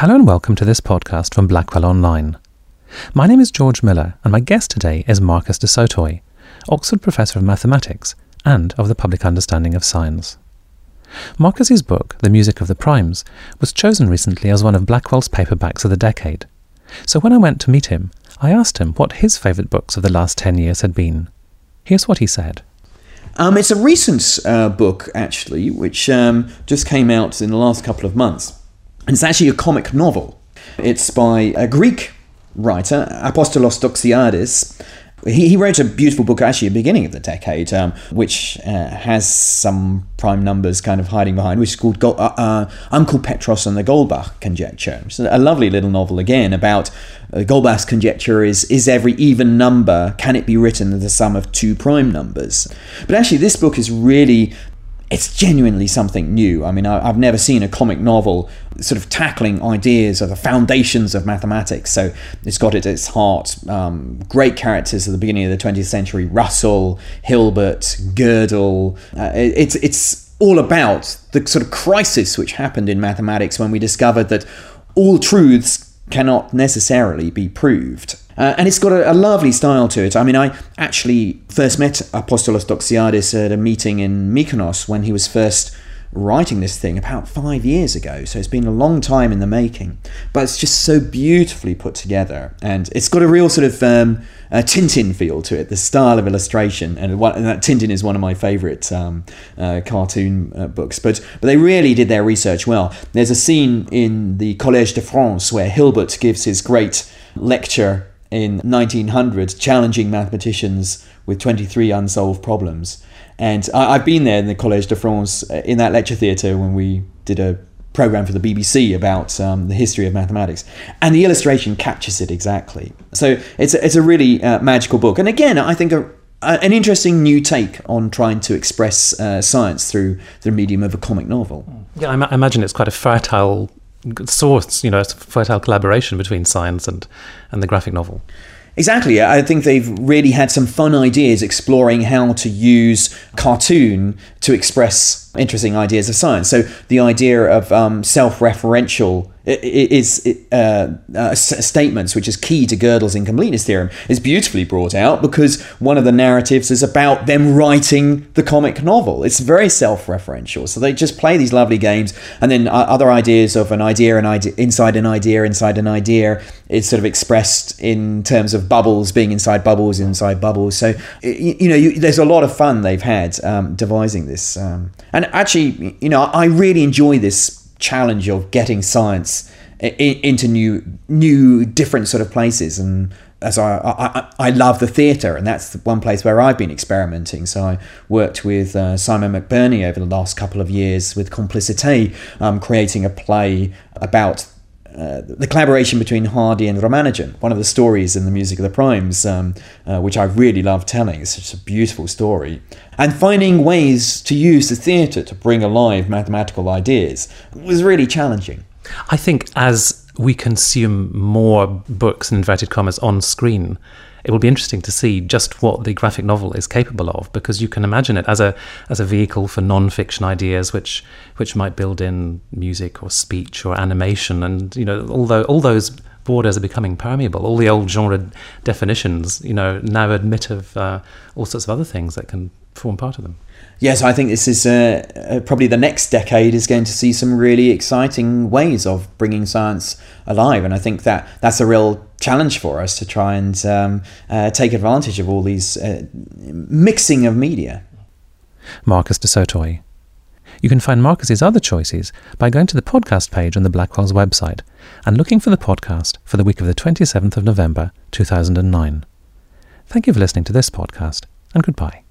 Hello and welcome to this podcast from Blackwell Online. My name is George Miller, and my guest today is Marcus du Sautoy, Oxford Professor of Mathematics and of the Public Understanding of Science. Marcus's book, The Music of the Primes, was chosen recently as one of Blackwell's paperbacks of the decade. So when I went to meet him, I asked him what his favourite books of the last 10 years had been. Here's what he said. Um, it's a recent uh, book, actually, which um, just came out in the last couple of months. And it's actually a comic novel. It's by a Greek writer, Apostolos Doxiadis. He, he wrote a beautiful book actually at the beginning of the decade, um, which uh, has some prime numbers kind of hiding behind, which is called Go- uh, uh, Uncle Petros and the Goldbach Conjecture. It's a lovely little novel again about uh, Goldbach's conjecture is is every even number, can it be written as the sum of two prime numbers? But actually, this book is really it's genuinely something new. I mean, I, have never seen a comic novel sort of tackling ideas of the foundations of mathematics. So it's got at its heart um, great characters at the beginning of the 20th century: Russell, Hilbert, Gödel. Uh, it, it's it's all about the sort of crisis which happened in mathematics when we discovered that all truths cannot necessarily be proved. Uh, and it's got a, a, lovely style to it. I mean, I actually first met Apostolos Doxiadis at a meeting in Mykonos when he was first writing this thing about five years ago. So it's been a long time in the making. But it's just so beautifully put together. And it's got a real sort of um, Tintin feel to it, the style of illustration. And, and that Tintin is one of my favourite um, uh, cartoon uh, books. But, but they really did their research well. There's a scene in the Collège de France where Hilbert gives his great lecture in 1900 challenging mathematicians with 23 unsolved problems. And I, have been there in the Collège de France uh, in that lecture theatre when we did a program for the BBC about um, the history of mathematics, and the illustration captures it exactly. So it's a, it's a really uh, magical book, and again, I think a, a, an interesting new take on trying to express uh, science through the medium of a comic novel. Yeah, I, I imagine it's quite a fertile source, you know, a fertile collaboration between science and, and the graphic novel. Exactly. I think they've really had some fun ideas exploring how to use cartoon to express interesting ideas of science. So the idea of um, self-referential is uh, uh, statements, which is key to Gödel's incompleteness theorem, is beautifully brought out because one of the narratives is about them writing the comic novel. It's very self-referential, so they just play these lovely games, and then uh, other ideas of an idea, an idea inside an idea, inside an idea, is sort of expressed in terms of bubbles being inside bubbles, inside bubbles. So you, you know, you, there's a lot of fun they've had um, devising this, um, and actually, you know, I really enjoy this challenge of getting science into new, new, different sort of places. And as I, I, I love the theatre, and that's the one place where I've been experimenting. So I worked with uh, Simon McBurney over the last couple of years with Complicité, um, creating a play about uh, the collaboration between Hardy and Ramanujan, one of the stories in the Music of the Primes, um, uh, which I really love telling. It's such a beautiful story. And finding ways to use the theatre to bring alive mathematical ideas was really challenging. I think as we consume more books, in inverted commas, on screen, it will be interesting to see just what the graphic novel is capable of because you can imagine it as a as a vehicle for non-fiction ideas which which might build in music or speech or animation. And you know although all those borders are becoming permeable. All the old genre definitions you know now admit of uh, all sorts of other things that can form part of them. Yes, I think this is uh, uh, probably the next decade is going to see some really exciting ways of bringing science alive, and I think that that's a real challenge for us to try and um, uh, take advantage of all these uh, mixing of media. Marcus de Sautoy. You can find Marcus's other choices by going to the podcast page on the Blackwell's website and looking for the podcast for the week of the 27th of November 2009. Thank you for listening to this podcast, and goodbye.